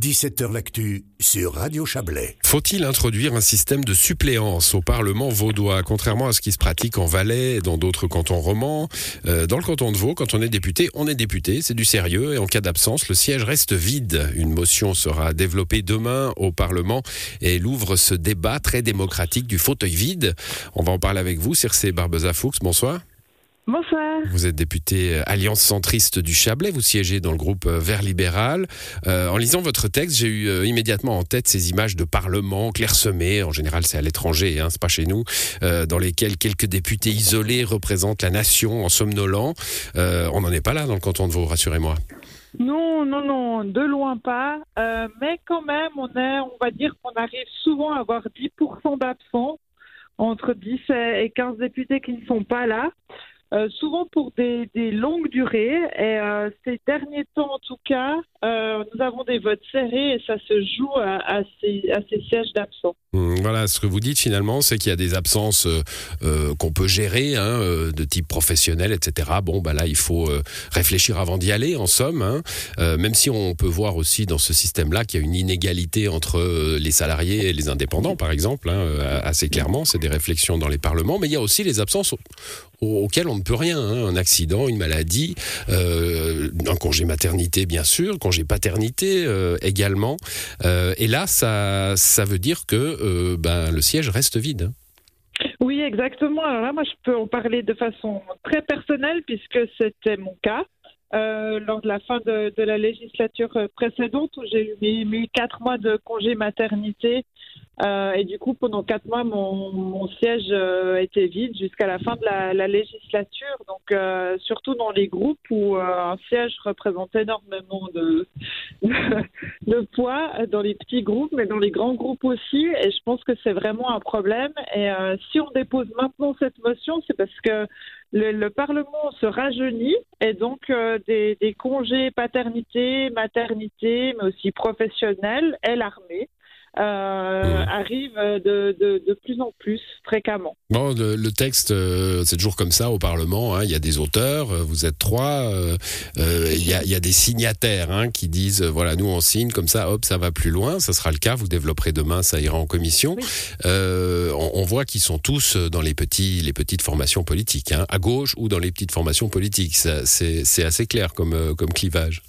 17h L'actu sur Radio Chablais. Faut-il introduire un système de suppléance au Parlement vaudois, contrairement à ce qui se pratique en Valais et dans d'autres cantons romans? Euh, Dans le canton de Vaud, quand on est député, on est député, c'est du sérieux et en cas d'absence, le siège reste vide. Une motion sera développée demain au Parlement et elle ouvre ce débat très démocratique du fauteuil vide. On va en parler avec vous, Circe Barbeza-Fuchs, bonsoir. Bonsoir. Vous êtes député euh, Alliance centriste du Chablais, vous siégez dans le groupe euh, Vert libéral. Euh, en lisant votre texte, j'ai eu immédiatement en tête ces images de parlement clairsemés, en général c'est à l'étranger, hein, c'est pas chez nous, dans lesquels quelques députés isolés représentent la nation en somnolent. on n'en est pas là dans le canton de Vaud, rassurez-moi. Non, non, non, de loin pas. mais quand même, on est, on va dire qu'on arrive souvent à avoir 10% d'absents entre 10 et 15 députés qui ne sont pas là. Euh, souvent pour des, longues durées. Et euh, ces derniers temps, en tout cas, euh, nous avons des votes serrés et ça se joue à, ces, sièges d'absents. Mmh, voilà, ce que vous dites finalement, c'est qu'il y a des absences qu'on peut gérer, hein, de type professionnel, etc. Bon, bah là, il faut réfléchir avant d'y aller, en somme. Hein. même si on peut voir aussi dans ce système-là qu'il y a une inégalité entre les salariés et les indépendants, par exemple, hein, assez clairement. C'est des réflexions dans les parlements, mais il y a aussi les absences auxquelles on ne peut rien. Hein. Un accident, une maladie, euh, un congé maternité, bien sûr, congé paternité euh, également. Euh, et là, ça, ça veut dire que ben, le siège reste vide. Hein. Oui, exactement. Alors là, moi, je peux en parler de façon très personnelle puisque c'était mon cas. lors de la fin de, la législature précédente où j'ai eu mes, quatre mois de congé maternité euh, et du coup, pendant quatre mois, mon, mon siège euh, était vide jusqu'à la fin de la, la législature. Donc, euh, surtout dans les groupes où un siège représente énormément de, de, poids, dans les petits groupes, mais dans les grands groupes aussi. Et je pense que c'est vraiment un problème. Et si on dépose maintenant cette motion, c'est parce que le, le, Parlement se rajeunit et donc des, des, congés paternité, maternité, mais aussi professionnels est l'armée euh, arrive de, de, de, plus en plus fréquemment. Bon, le, texte, euh, c'est toujours comme ça au Parlement. Hein. Il y a des auteurs, euh, vous êtes trois. Euh, il, y a, il, y a, des signataires hein, qui disent voilà, nous on signe comme ça, hop, ça va plus loin. Ça sera le cas. Vous développerez demain, ça ira en commission. On, on, voit qu'ils sont tous dans les petits, les petites formations politiques, hein, à gauche ou dans les petites formations politiques. C'est assez clair comme, comme clivage.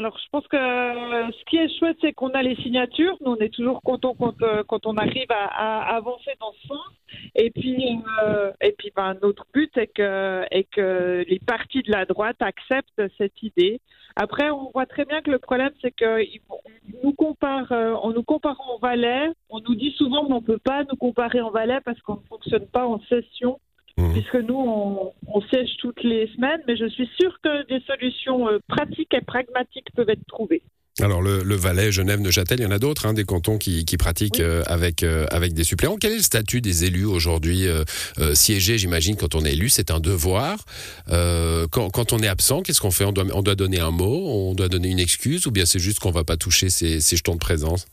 Alors je pense que ce qui est chouette, c'est qu'on a les signatures. Nous, on est toujours contents quand, euh, quand on arrive à, avancer dans ce sens. Et puis, euh, et puis ben, notre but est que, les partis de la droite acceptent cette idée. Après, on voit très bien que le problème, c'est qu'on nous compare, euh, en nous comparant en Valais, on nous dit souvent qu'on ne peut pas nous comparer en Valais parce qu'on ne fonctionne pas en session. Mmh. puisque nous, on, siège toutes les semaines, mais je suis sûre que des solutions euh, pratiques et pragmatiques peuvent être trouvées. Alors le, Valais, Genève, Neuchâtel, il y en a d'autres, hein, des cantons qui, pratiquent euh, avec, euh, avec des suppléants. Quel est le statut des élus aujourd'hui Siéger, j'imagine, quand on est élu, c'est un devoir. Quand, quand, on est absent, qu'est-ce qu'on fait? On doit, on doit donner un mot, on doit donner une excuse, ou bien c'est juste qu'on ne va pas toucher ces, ces jetons de présence?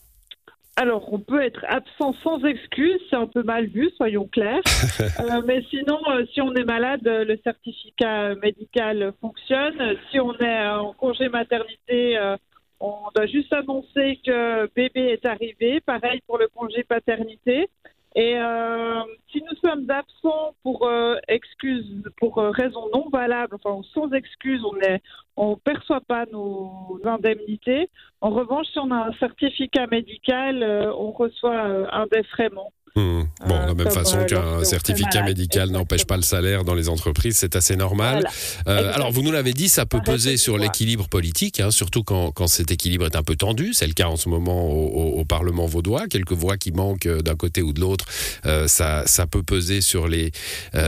Alors, on peut être absent sans excuse, c'est un peu mal vu, soyons clairs. Euh, mais sinon, euh, si on est malade, le certificat médical fonctionne. Si on est en congé maternité, euh, on doit juste annoncer que bébé est arrivé. Pareil pour le congé paternité. Et euh, si nous sommes absents pour euh, excuse, pour euh, raison non valable, enfin sans excuse, on ne on perçoit pas nos indemnités. En revanche, si on a un certificat médical, on reçoit un défraiement. Hmm. Bon, de la même façon qu'un certificat médical n'empêche pas le salaire dans les entreprises, c'est assez normal. Euh, alors, vous nous l'avez dit, ça peut peser sur l'équilibre politique, hein, surtout quand, quand, cet équilibre est un peu tendu. C'est le cas en ce moment au, Parlement vaudois. Quelques voix qui manquent euh, d'un côté ou de l'autre, euh, ça, ça peut peser sur les,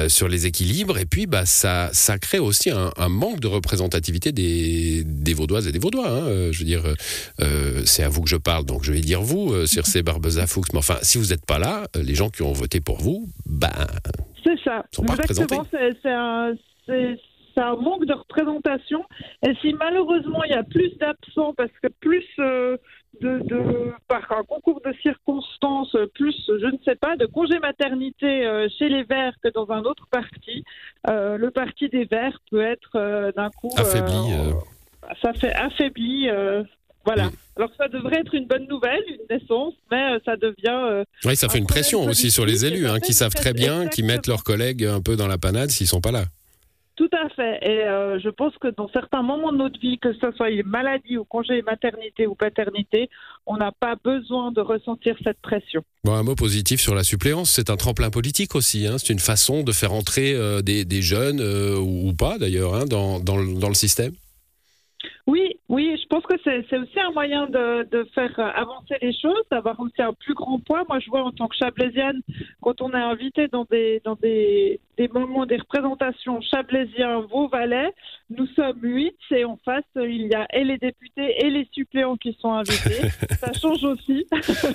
sur les équilibres. Et puis, bah, ça, ça crée aussi un, manque de représentativité des, des Vaudoises et des Vaudois. Hein. Je veux dire, c'est à vous que je parle, donc je vais dire vous, sur ces Barbeza Fuchs. Mais enfin, si vous n'êtes pas là, les gens qui ont voté pour vous, ben. C'est ça. Exactement. C'est un, un, manque de représentation. Et si malheureusement il y a plus d'absents, parce que plus euh, de, de, par un concours de circonstances, plus, je ne sais pas, de congé maternité euh, chez les Verts que dans un autre parti, euh, le parti des Verts peut être d'un coup. Affaibli. ça fait affaibli Voilà. Mm. Alors ça devrait être une bonne nouvelle, une naissance, mais euh, ça devient. euh, Oui, ça fait Un une pression aussi sur les élus, hein, qui savent très bien, qui mettent exactement. leurs collègues un peu dans la panade s'ils sont pas là. Tout à fait. Et euh, je pense que dans certains moments de notre vie, que ce soit une maladie ou congé maternité ou paternité, on n'a pas besoin de ressentir cette pression. Bon, un mot positif sur la suppléance, c'est un tremplin politique aussi. hein. C'est une façon de faire entrer euh, des, des jeunes, euh, ou, pas d'ailleurs, hein, dans, dans, le, dans le système. Oui, oui, je pense que c'est aussi un moyen de, de faire euh, avancer les choses, d'avoir aussi un plus grand poids. Moi, je vois en tant que chablaisienne, quand on est invité dans des, dans des, des moments, des représentations chablaisiens, Vaux-Valais, nous sommes huit et en face, il y a et les députés et les suppléants qui sont invités. Ça change aussi.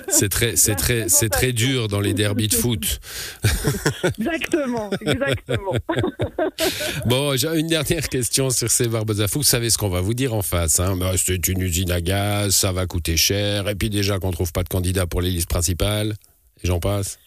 C'est très, c'est très, c'est très dur dans les derbys de foot. Exactement, exactement. Bon, j'ai une dernière question sur ces Barbezafou. Vous savez ce qu'on va vous dire en face. Hein Bah, c'est une usine à gaz, ça va coûter cher. Et puis déjà qu'on trouve pas de candidat pour les listes principales. Et j'en passe.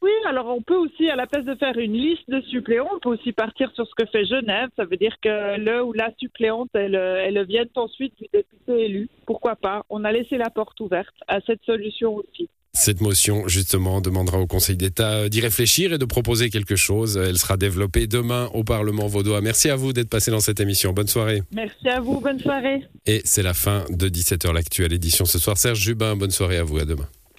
Oui, alors on peut aussi, à la place de faire une liste de suppléants, on peut aussi partir sur ce que fait Genève. Ça veut dire que le ou la suppléante, elle, elle vienne ensuite du député élu. Pourquoi pas? On a laissé la porte ouverte à cette solution aussi. Cette motion, justement, demandera au Conseil d'État d'y réfléchir et de proposer quelque chose. Elle sera développée demain au Parlement vaudois. Merci à vous d'être passé dans cette émission. Bonne soirée. Merci à vous, bonne soirée. Et c'est la fin de 17h l'actuelle édition ce soir. Serge Jubin, bonne soirée à vous. À demain.